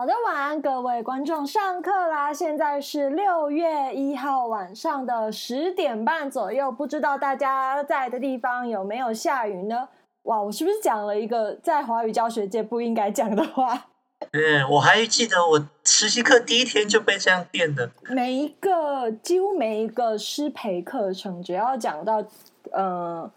好的，晚安各位观众，上课啦！现在是六月一号晚上的十点半左右，不知道大家在的地方有没有下雨呢？哇，我是不是讲了一个在华语教学界不应该讲的话？嗯，我还记得我实习课第一天就被这样电的。每一个几乎每一个师培课程，只要讲到呃。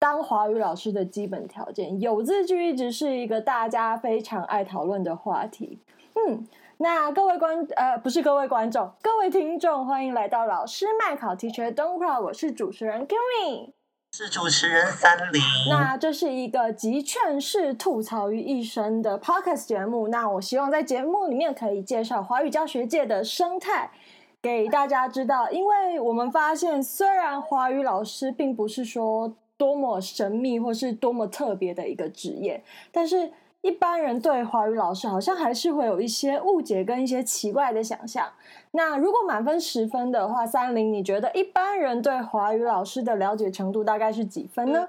当华语老师的基本条件，有字句一直是一个大家非常爱讨论的话题。嗯，那各位观呃不是各位观众，各位听众，欢迎来到老师麦考 Teacher Don't Cry，我是主持人 Kimi，是主持人三林。那这是一个集劝世吐槽于一身的 Podcast 节目。那我希望在节目里面可以介绍华语教学界的生态给大家知道，因为我们发现，虽然华语老师并不是说。多么神秘或是多么特别的一个职业，但是一般人对华语老师好像还是会有一些误解跟一些奇怪的想象。那如果满分十分的话，三零，你觉得一般人对华语老师的了解程度大概是几分呢？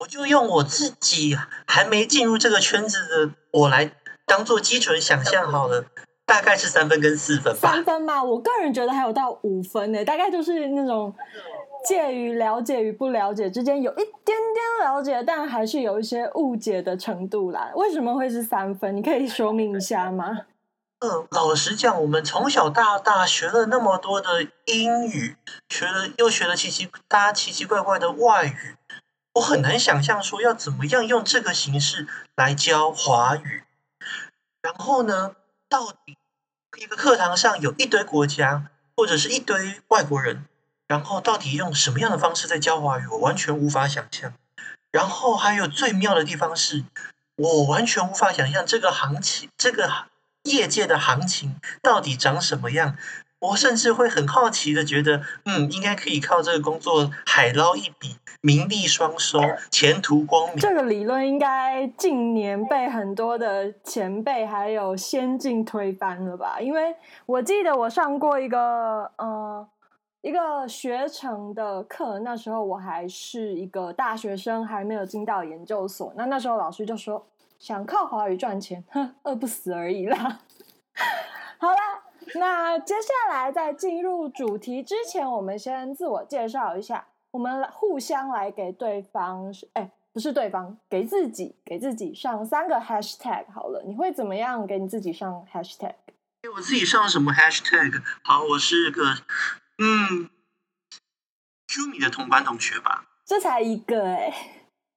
我就用我自己还没进入这个圈子的我来当做基准想象好了，大概是三分跟四分吧。三分嘛，我个人觉得还有到五分呢，大概就是那种。介于了解与不了解之间，有一点点了解，但还是有一些误解的程度啦。为什么会是三分？你可以说明一下吗？呃，老实讲，我们从小到大学了那么多的英语，学了又学了奇奇大家奇奇怪怪的外语，我很难想象说要怎么样用这个形式来教华语。然后呢，到底一个课堂上有一堆国家或者是一堆外国人。然后到底用什么样的方式在教华语，我完全无法想象。然后还有最妙的地方是，我完全无法想象这个行情，这个业界的行情到底长什么样。我甚至会很好奇的觉得，嗯，应该可以靠这个工作海捞一笔，名利双收，前途光明。这个理论应该近年被很多的前辈还有先进推翻了吧？因为我记得我上过一个，呃。一个学程的课，那时候我还是一个大学生，还没有进到研究所。那那时候老师就说，想靠华语赚钱，哼，饿不死而已啦。好啦，那接下来在进入主题之前，我们先自我介绍一下，我们互相来给对方，哎，不是对方，给自己，给自己上三个 hashtag 好了。你会怎么样给你自己上 hashtag？给我自己上什么 hashtag？好，我是个。嗯，Qme 的同班同学吧，这才一个哎、欸，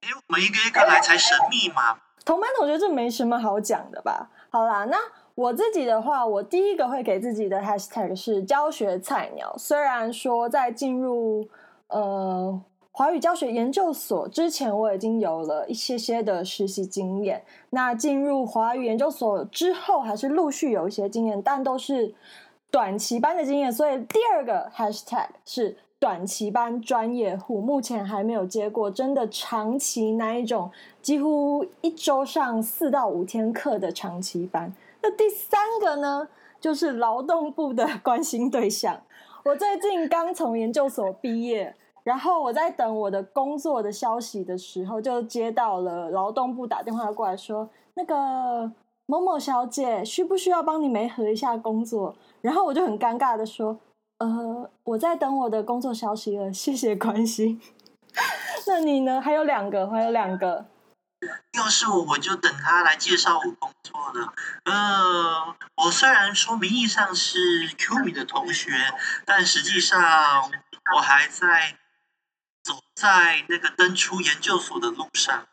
哎，我们一个一个来才神秘嘛。同班同学这没什么好讲的吧？好啦，那我自己的话，我第一个会给自己的 hashtag 是教学菜鸟。虽然说在进入呃华语教学研究所之前，我已经有了一些些的实习经验。那进入华语研究所之后，还是陆续有一些经验，但都是。短期班的经验，所以第二个 hashtag 是短期班专业户。目前还没有接过真的长期那一种，几乎一周上四到五天课的长期班。那第三个呢，就是劳动部的关心对象。我最近刚从研究所毕业，然后我在等我的工作的消息的时候，就接到了劳动部打电话过来说，那个某某小姐，需不需要帮你媒合一下工作？然后我就很尴尬的说：“呃，我在等我的工作消息了，谢谢关心。”那你呢？还有两个，还有两个。要是我，我就等他来介绍我工作了。呃，我虽然说名义上是 Qme 的同学，但实际上我还在走在那个登出研究所的路上。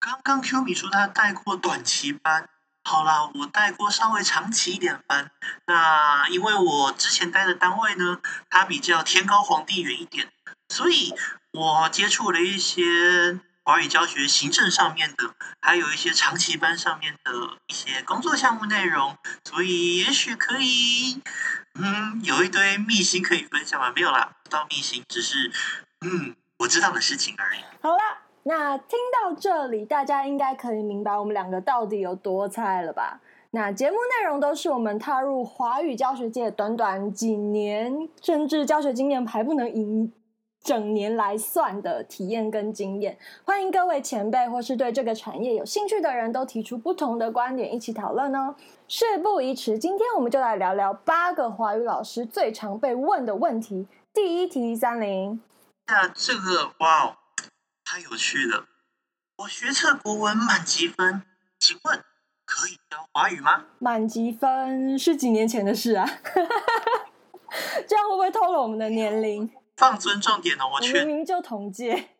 刚刚 Qme 说他带过短期班。好啦，我带过稍微长期一点班。那因为我之前待的单位呢，它比较天高皇帝远一点，所以我接触了一些华语教学行政上面的，还有一些长期班上面的一些工作项目内容。所以也许可以，嗯，有一堆秘辛可以分享吗？没有啦，不到秘辛，只是嗯，我知道的事情而已。好啦。那听到这里，大家应该可以明白我们两个到底有多菜了吧？那节目内容都是我们踏入华语教学界短短几年，甚至教学经验还不能赢整年来算的体验跟经验。欢迎各位前辈或是对这个产业有兴趣的人都提出不同的观点，一起讨论哦。事不宜迟，今天我们就来聊聊八个华语老师最常被问的问题。第一题，三零。那这个哇哦，太有趣了！我学测国文满级分，请问可以教华语吗？满级分是几年前的事啊，这样会不会透露我们的年龄？放尊重点哦，我去。明明就同届。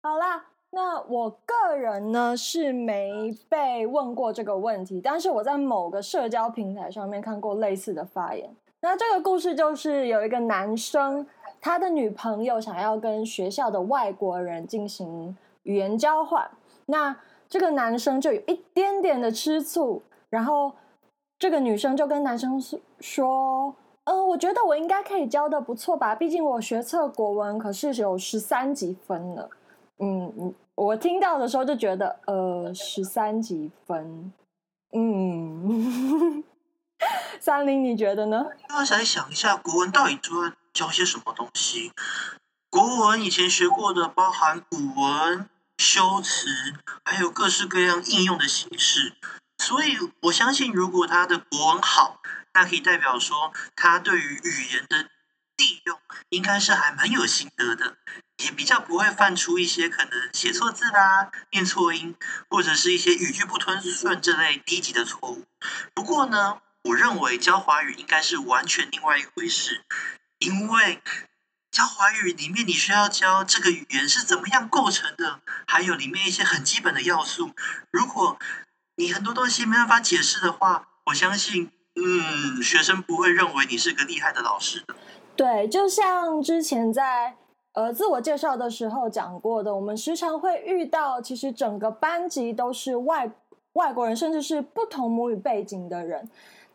好啦。那我个人呢是没被问过这个问题，但是我在某个社交平台上面看过类似的发言。那这个故事就是有一个男生，他的女朋友想要跟学校的外国人进行语言交换，那这个男生就有一点点的吃醋，然后这个女生就跟男生说：“嗯、呃，我觉得我应该可以教的不错吧，毕竟我学测国文可是有十三级分了。”嗯嗯。我听到的时候就觉得，呃，十三级分，嗯，三林，你觉得呢？大家来想一下，国文到底主要教些什么东西？国文以前学过的，包含古文、修辞，还有各式各样应用的形式。所以我相信，如果他的国文好，那可以代表说，他对于语言的利用应该是还蛮有心得的。也比较不会犯出一些可能写错字啦、念错音，或者是一些语句不通顺这类低级的错误。不过呢，我认为教华语应该是完全另外一回事，因为教华语里面你需要教这个语言是怎么样构成的，还有里面一些很基本的要素。如果你很多东西没办法解释的话，我相信，嗯，学生不会认为你是个厉害的老师的。对，就像之前在。呃，自我介绍的时候讲过的，我们时常会遇到，其实整个班级都是外外国人，甚至是不同母语背景的人。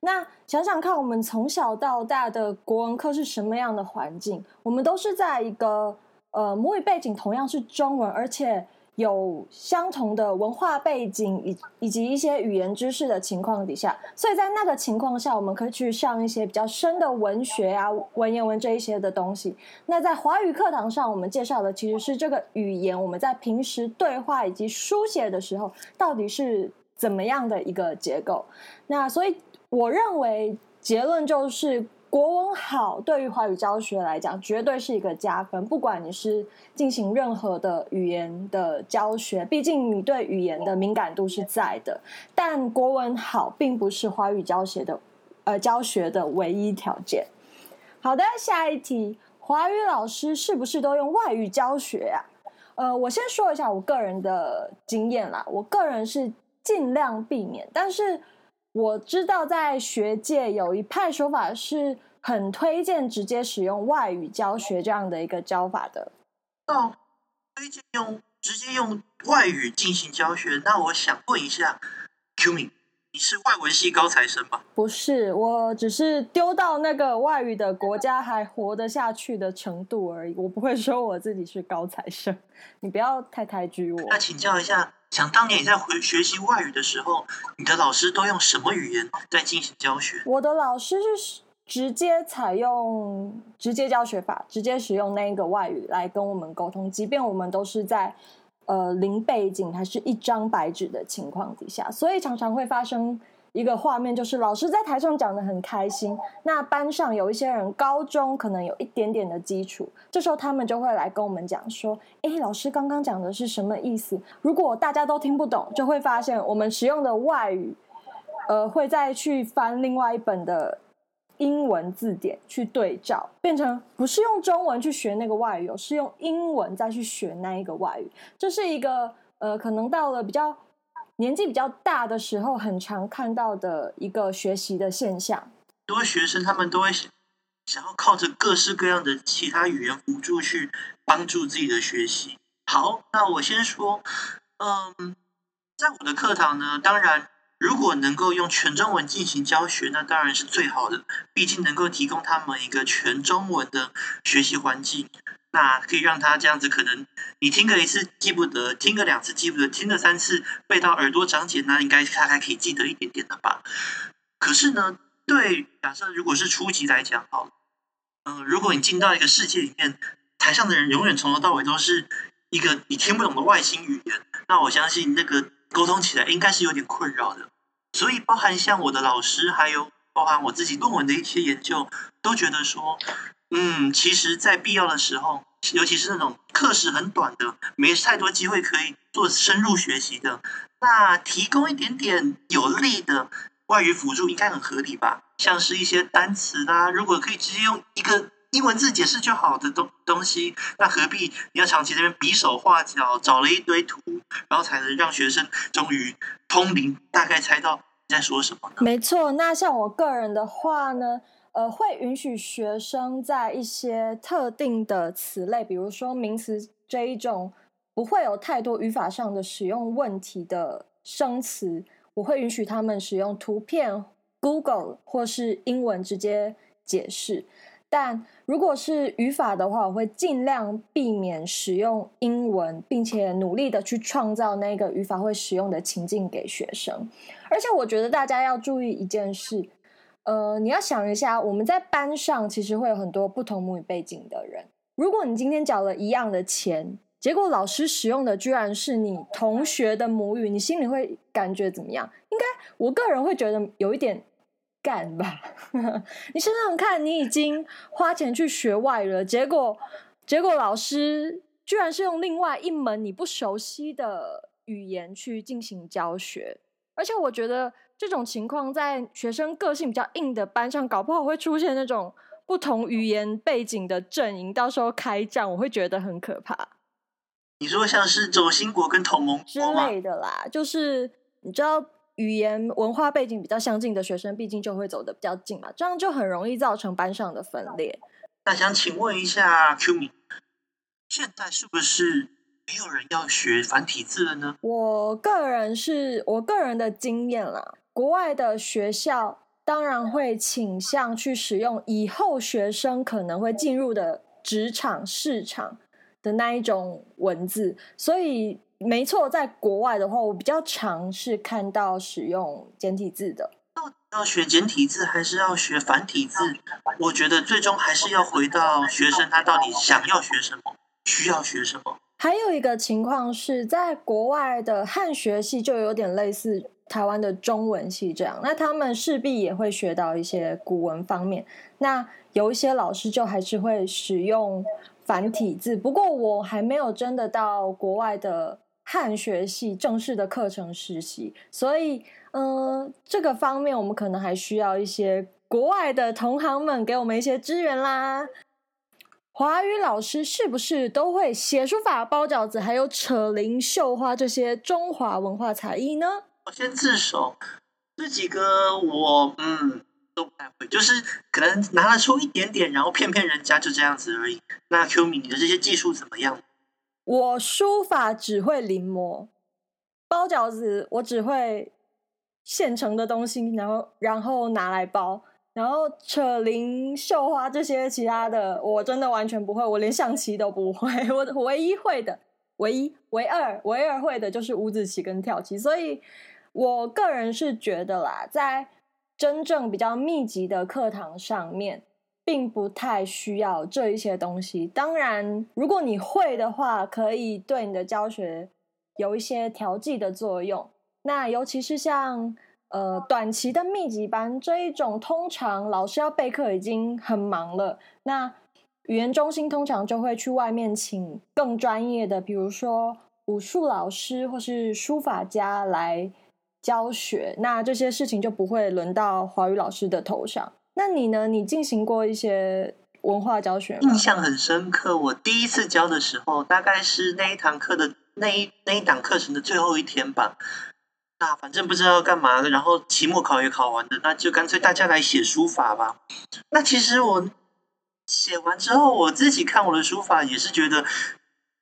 那想想看，我们从小到大的国文课是什么样的环境？我们都是在一个呃母语背景同样是中文，而且。有相同的文化背景以以及一些语言知识的情况底下，所以在那个情况下，我们可以去上一些比较深的文学啊、文言文这一些的东西。那在华语课堂上，我们介绍的其实是这个语言，我们在平时对话以及书写的时候，到底是怎么样的一个结构。那所以我认为结论就是。国文好，对于华语教学来讲，绝对是一个加分。不管你是进行任何的语言的教学，毕竟你对语言的敏感度是在的。但国文好，并不是华语教学的，呃，教学的唯一条件。好的，下一题，华语老师是不是都用外语教学啊？呃，我先说一下我个人的经验啦，我个人是尽量避免，但是。我知道，在学界有一派说法是很推荐直接使用外语教学这样的一个教法的。哦，推荐用直接用外语进行教学。那我想问一下，Qme，你是外文系高材生吗？不是，我只是丢到那个外语的国家还活得下去的程度而已。我不会说我自己是高材生，你不要太抬举我。那请教一下。想当年你在回学习外语的时候，你的老师都用什么语言在进行教学？我的老师是直接采用直接教学法，直接使用那个外语来跟我们沟通，即便我们都是在呃零背景还是一张白纸的情况底下，所以常常会发生。一个画面就是老师在台上讲得很开心，那班上有一些人高中可能有一点点的基础，这时候他们就会来跟我们讲说：“诶，老师刚刚讲的是什么意思？”如果大家都听不懂，就会发现我们使用的外语，呃，会再去翻另外一本的英文字典去对照，变成不是用中文去学那个外语，是用英文再去学那一个外语。这是一个呃，可能到了比较。年纪比较大的时候，很常看到的一个学习的现象。很多学生他们都会想，想要靠着各式各样的其他语言辅助去帮助自己的学习。好，那我先说，嗯，在我的课堂呢，当然如果能够用全中文进行教学，那当然是最好的，毕竟能够提供他们一个全中文的学习环境。那可以让他这样子，可能你听个一次记不得，听个两次记不得，听个三次背到耳朵长茧，那应该他还可以记得一点点的吧。可是呢，对假设如果是初级来讲，好，嗯、如果你进到一个世界里面，台上的人永远从头到尾都是一个你听不懂的外星语言，那我相信那个沟通起来应该是有点困扰的。所以，包含像我的老师，还有包含我自己论文的一些研究，都觉得说，嗯，其实，在必要的时候，尤其是那种课时很短的，没太多机会可以做深入学习的，那提供一点点有力的外语辅助，应该很合理吧？像是一些单词啦，如果可以直接用一个英文字解释就好的东东西，那何必你要长期这边比手画脚，找了一堆图，然后才能让学生终于通灵，大概猜到你在说什么呢？没错，那像我个人的话呢，呃，会允许学生在一些特定的词类，比如说名词这一种不会有太多语法上的使用问题的生词，我会允许他们使用图片、Google 或是英文直接解释。但如果是语法的话，我会尽量避免使用英文，并且努力的去创造那个语法会使用的情境给学生。而且我觉得大家要注意一件事，呃，你要想一下，我们在班上其实会有很多不同母语背景的人。如果你今天缴了一样的钱，结果老师使用的居然是你同学的母语，你心里会感觉怎么样？应该我个人会觉得有一点。干吧！你想想看，你已经花钱去学外语了，结果结果老师居然是用另外一门你不熟悉的语言去进行教学，而且我觉得这种情况在学生个性比较硬的班上，搞不好会出现那种不同语言背景的阵营，到时候开战，我会觉得很可怕。你说像是轴心国跟同盟之类的啦，就是你知道。语言文化背景比较相近的学生，毕竟就会走得比较近嘛，这样就很容易造成班上的分裂。那想请问一下 Qme，现在是不是没有人要学繁体字了呢？我个人是我个人的经验啦，国外的学校当然会倾向去使用以后学生可能会进入的职场市场的那一种文字，所以。没错，在国外的话，我比较常是看到使用简体字的。要学简体字还是要学繁体字？我觉得最终还是要回到学生他到底想要学什么，需要学什么。还有一个情况是在国外的汉学系就有点类似台湾的中文系这样，那他们势必也会学到一些古文方面。那有一些老师就还是会使用繁体字，不过我还没有真的到国外的。汉学系正式的课程实习，所以，嗯、这个方面我们可能还需要一些国外的同行们给我们一些支援啦。华语老师是不是都会写书法、包饺子，还有扯铃、绣花这些中华文化才艺呢？先自首，这几个我嗯都不太会，就是可能拿得出一点点，然后骗骗人家就这样子而已。那 Q 米你的这些技术怎么样？我书法只会临摹，包饺子我只会现成的东西，然后然后拿来包，然后扯铃、绣花这些其他的，我真的完全不会，我连象棋都不会。我唯一会的，唯一唯二唯二会的就是五子棋跟跳棋。所以我个人是觉得啦，在真正比较密集的课堂上面。并不太需要这一些东西。当然，如果你会的话，可以对你的教学有一些调剂的作用。那尤其是像呃短期的密集班这一种，通常老师要备课已经很忙了。那语言中心通常就会去外面请更专业的，比如说武术老师或是书法家来教学。那这些事情就不会轮到华语老师的头上。那你呢？你进行过一些文化教学吗？印象很深刻。我第一次教的时候，大概是那一堂课的那一那一档课程的最后一天吧。那反正不知道要干嘛，然后期末考也考完了，那就干脆大家来写书法吧。那其实我写完之后，我自己看我的书法，也是觉得，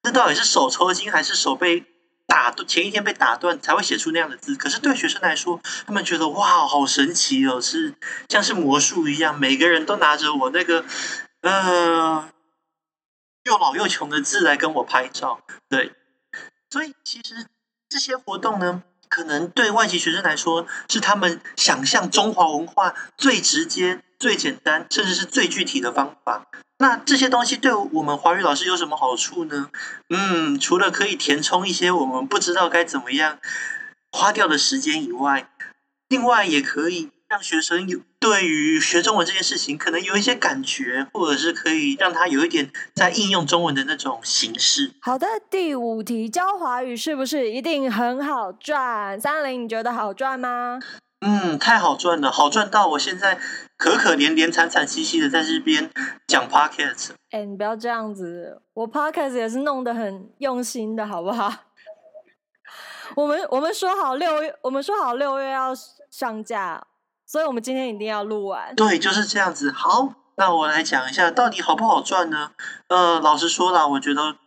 这到底是手抽筋还是手被？打断前一天被打断才会写出那样的字，可是对学生来说，他们觉得哇，好神奇哦，是像是魔术一样，每个人都拿着我那个呃又老又穷的字来跟我拍照。对，所以其实这些活动呢，可能对外籍学生来说是他们想象中华文化最直接、最简单，甚至是最具体的方法。那这些东西对我们华语老师有什么好处呢？嗯，除了可以填充一些我们不知道该怎么样花掉的时间以外，另外也可以让学生有对于学中文这件事情可能有一些感觉，或者是可以让他有一点在应用中文的那种形式。好的，第五题，教华语是不是一定很好赚？三零，你觉得好赚吗？嗯，太好赚了，好赚到我现在可可怜怜、惨惨兮兮的在这边讲 podcast。哎，你不要这样子，我 podcast 也是弄得很用心的，好不好？我们我们说好六月，我们说好六月要上架，所以我们今天一定要录完。对，就是这样子。好，那我来讲一下，到底好不好赚呢？呃，老实说了，我觉得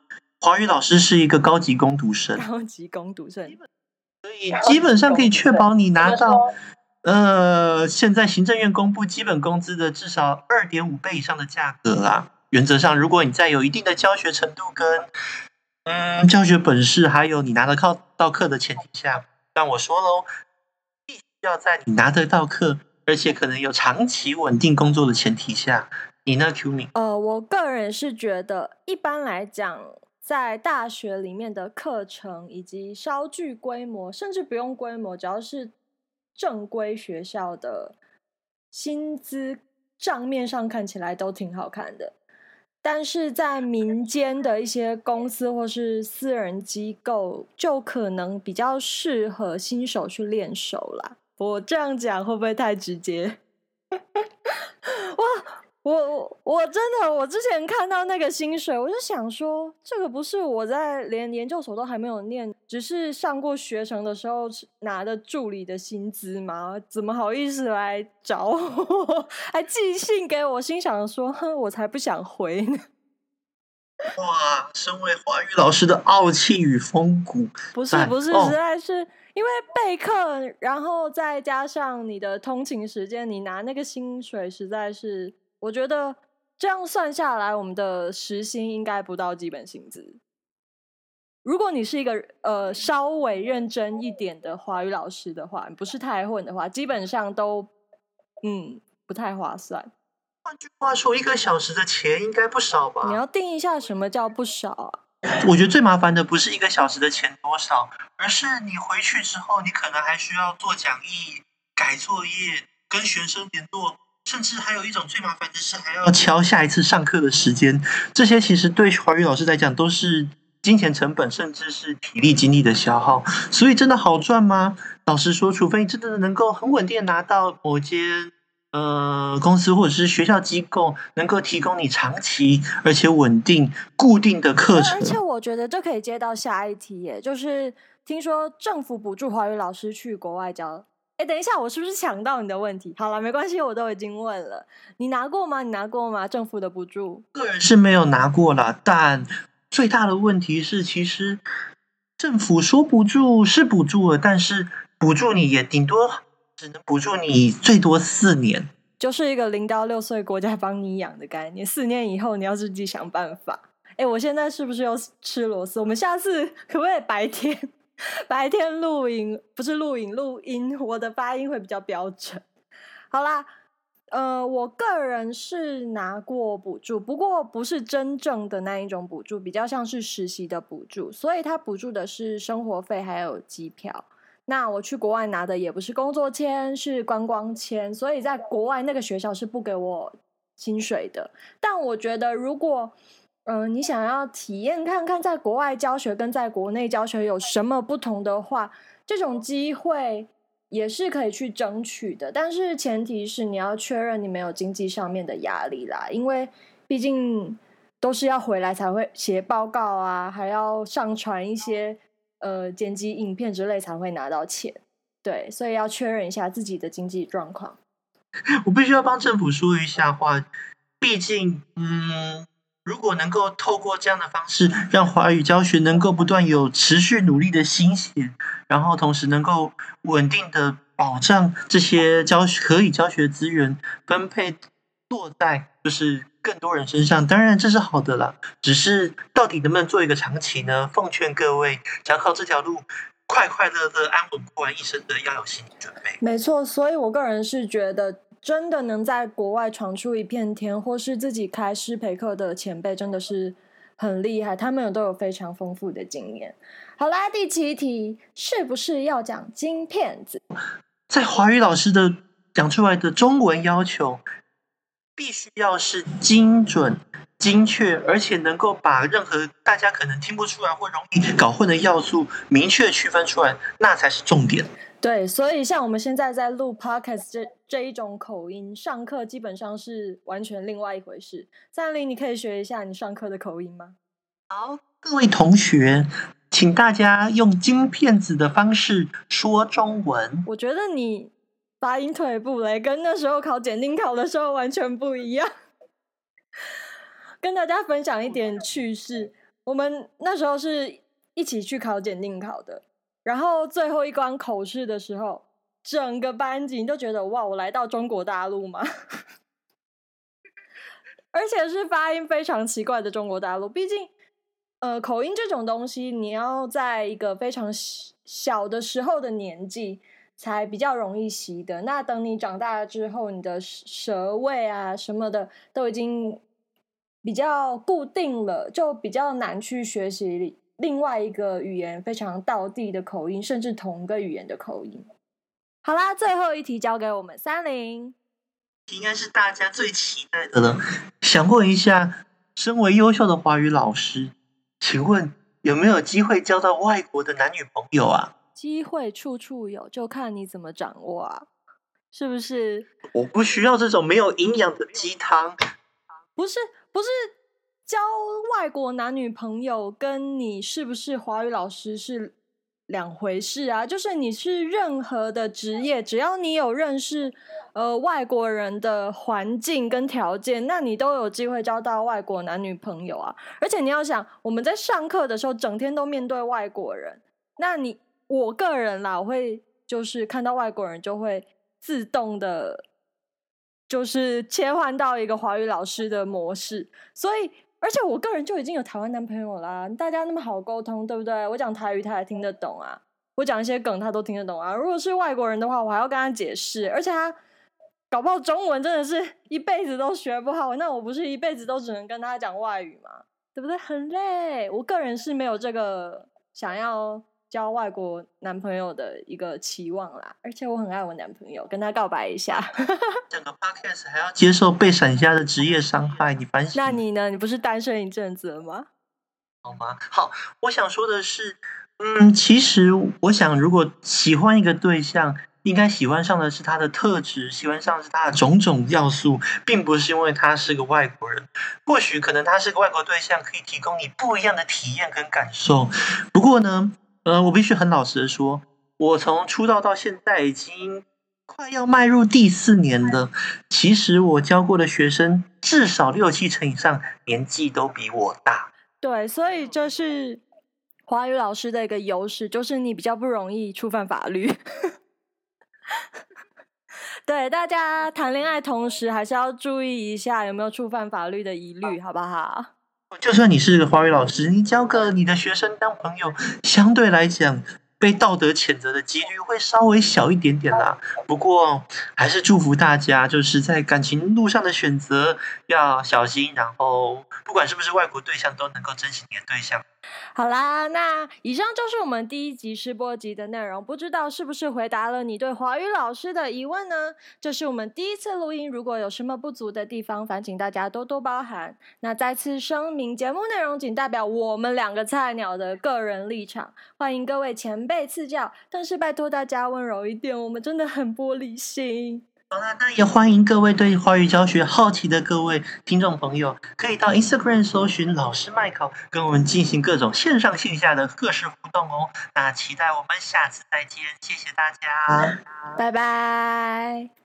华语老师是一个高级工读生，高级工读生。以基本上可以确保你拿到，呃，现在行政院公布基本工资的至少二点五倍以上的价格啦。原则上，如果你在有一定的教学程度跟嗯教学本事，还有你拿得到到课的前提下，但我说喽，必须要在你拿得到课，而且可能有长期稳定工作的前提下，你呢，Q 敏？呃，我个人是觉得，一般来讲。在大学里面的课程以及稍具规模，甚至不用规模，只要是正规学校的薪资账面上看起来都挺好看的。但是在民间的一些公司或是私人机构，就可能比较适合新手去练手啦。我这样讲会不会太直接？哇！我我真的，我之前看到那个薪水，我就想说，这个不是我在连研究所都还没有念，只是上过学程的时候拿的助理的薪资吗？怎么好意思来找我，还寄信给我？心想说，哼，我才不想回呢。哇，身为华语老师的傲气与风骨，不是不是，实在是因为备课，然后再加上你的通勤时间，你拿那个薪水实在是。我觉得这样算下来，我们的时薪应该不到基本薪资。如果你是一个呃稍微认真一点的华语老师的话，不是太混的话，基本上都嗯不太划算。换句话说，一个小时的钱应该不少吧？你要定一下什么叫不少啊？我觉得最麻烦的不是一个小时的钱多少，而是你回去之后，你可能还需要做讲义、改作业、跟学生联络。甚至还有一种最麻烦的是，还要敲下一次上课的时间。这些其实对华语老师来讲都是金钱成本，甚至是体力精力的消耗。所以真的好赚吗？老实说，除非你真的能够很稳定拿到某间呃公司或者是学校机构能够提供你长期而且稳定固定的课程。而且我觉得这可以接到下一题耶，就是听说政府补助华语老师去国外教。哎，等一下，我是不是抢到你的问题？好了，没关系，我都已经问了。你拿过吗？你拿过吗？政府的补助？个人是没有拿过啦，但最大的问题是，其实政府说补助是补助了，但是补助你也顶多只能补助你最多四年，就是一个零到六岁国家帮你养的概念。四年以后你要自己想办法。哎，我现在是不是又吃螺丝？我们下次可不可以白天？白天录影不是录影录音，我的发音会比较标准。好啦，呃，我个人是拿过补助，不过不是真正的那一种补助，比较像是实习的补助，所以他补助的是生活费还有机票。那我去国外拿的也不是工作签，是观光签，所以在国外那个学校是不给我薪水的。但我觉得如果嗯、你想要体验看看在国外教学跟在国内教学有什么不同的话，这种机会也是可以去争取的。但是前提是你要确认你没有经济上面的压力啦，因为毕竟都是要回来才会写报告啊，还要上传一些呃剪辑影片之类才会拿到钱。对，所以要确认一下自己的经济状况。我必须要帮政府说一下话，毕竟，嗯。如果能够透过这样的方式，让华语教学能够不断有持续努力的心血，然后同时能够稳定的保障这些教可以教学资源分配落在就是更多人身上，当然这是好的啦。只是到底能不能做一个长期呢？奉劝各位，想靠这条路快快乐乐安稳过完一生的，要有心理准备。没错，所以我个人是觉得。真的能在国外闯出一片天，或是自己开师培课的前辈，真的是很厉害，他们有都有非常丰富的经验。好啦，第七题是不是要讲金片子？在华语老师的讲出来的中文要求，必须要是精准。精确，而且能够把任何大家可能听不出来或容易搞混的要素明确区分出来，那才是重点。对，所以像我们现在在录 podcast 这这一种口音，上课基本上是完全另外一回事。三林，你可以学一下你上课的口音吗？好，各位同学，请大家用金片子的方式说中文。我觉得你发音退步嘞，跟那时候考检定考的时候完全不一样。跟大家分享一点趣事，我们那时候是一起去考检定考的，然后最后一关口试的时候，整个班级都觉得哇，我来到中国大陆吗？而且是发音非常奇怪的中国大陆。毕竟，呃，口音这种东西，你要在一个非常小的时候的年纪才比较容易习得。那等你长大了之后，你的舌位啊什么的都已经。比较固定了，就比较难去学习另外一个语言非常道地的口音，甚至同一个语言的口音。好啦，最后一题交给我们三零，应该是大家最期待的了。想问一下，身为优秀的华语老师，请问有没有机会交到外国的男女朋友啊？机会处处有，就看你怎么掌握啊，是不是？我不需要这种没有营养的鸡汤，不是。不是交外国男女朋友跟你是不是华语老师是两回事啊！就是你是任何的职业，只要你有认识呃外国人的环境跟条件，那你都有机会交到外国男女朋友啊！而且你要想，我们在上课的时候，整天都面对外国人，那你我个人啦，我会就是看到外国人就会自动的。就是切换到一个华语老师的模式，所以而且我个人就已经有台湾男朋友啦，大家那么好沟通，对不对？我讲台语他也听得懂啊，我讲一些梗他都听得懂啊。如果是外国人的话，我还要跟他解释，而且他搞不好中文真的是 一辈子都学不好，那我不是一辈子都只能跟他讲外语吗？对不对？很累，我个人是没有这个想要。交外国男朋友的一个期望啦，而且我很爱我男朋友，跟他告白一下。整个 podcast 还要接受被闪瞎的职业伤害，你反省？那你呢？你不是单身一阵子了吗？好吗？好，我想说的是，嗯，其实我想，如果喜欢一个对象，应该喜欢上的是他的特质，喜欢上的是他的种种要素，并不是因为他是个外国人。或许可能他是个外国对象，可以提供你不一样的体验跟感受。不过呢。呃，我必须很老实的说，我从出道到现在已经快要迈入第四年了。其实我教过的学生至少六七成以上年纪都比我大。对，所以这是华语老师的一个优势，就是你比较不容易触犯法律。对，大家谈恋爱同时还是要注意一下有没有触犯法律的疑虑，好不好？就算你是个华语老师，你交个你的学生当朋友，相对来讲被道德谴责的几率会稍微小一点点啦。不过还是祝福大家，就是在感情路上的选择要小心，然后不管是不是外国对象，都能够珍惜你的对象。好啦，那以上就是我们第一集试播集的内容。不知道是不是回答了你对华语老师的疑问呢？这是我们第一次录音，如果有什么不足的地方，烦请大家多多包涵。那再次声明，节目内容仅代表我们两个菜鸟的个人立场，欢迎各位前辈赐教，但是拜托大家温柔一点，我们真的很玻璃心。好啦，那也欢迎各位对华语教学好奇的各位听众朋友，可以到 Instagram 搜寻老师麦考，跟我们进行各种线上线下的各式互动哦。那期待我们下次再见，谢谢大家，拜拜。